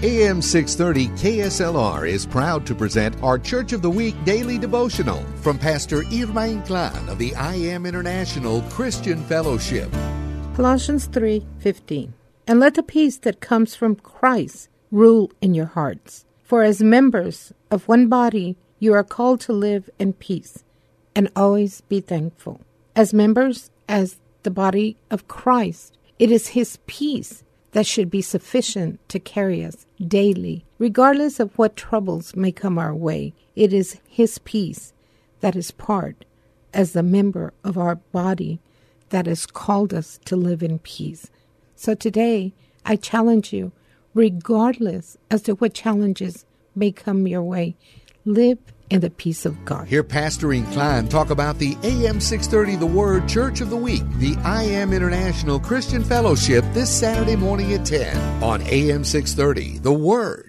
AM 630 KSLR is proud to present our Church of the Week daily devotional from Pastor Irma Ynclan of the I Am International Christian Fellowship. Colossians 3:15. And let the peace that comes from Christ rule in your hearts. For as members of one body, you are called to live in peace and always be thankful. As members as the body of Christ, it is his peace that should be sufficient to carry us daily, regardless of what troubles may come our way. It is His peace that is part, as the member of our body, that has called us to live in peace. So today, I challenge you, regardless as to what challenges may come your way, live in the peace of God. Hear Pastor Ynclan talk about the AM 630 The Word Church of the Week, the I Am International Christian Fellowship this Saturday morning at 10 on AM 630 The Word.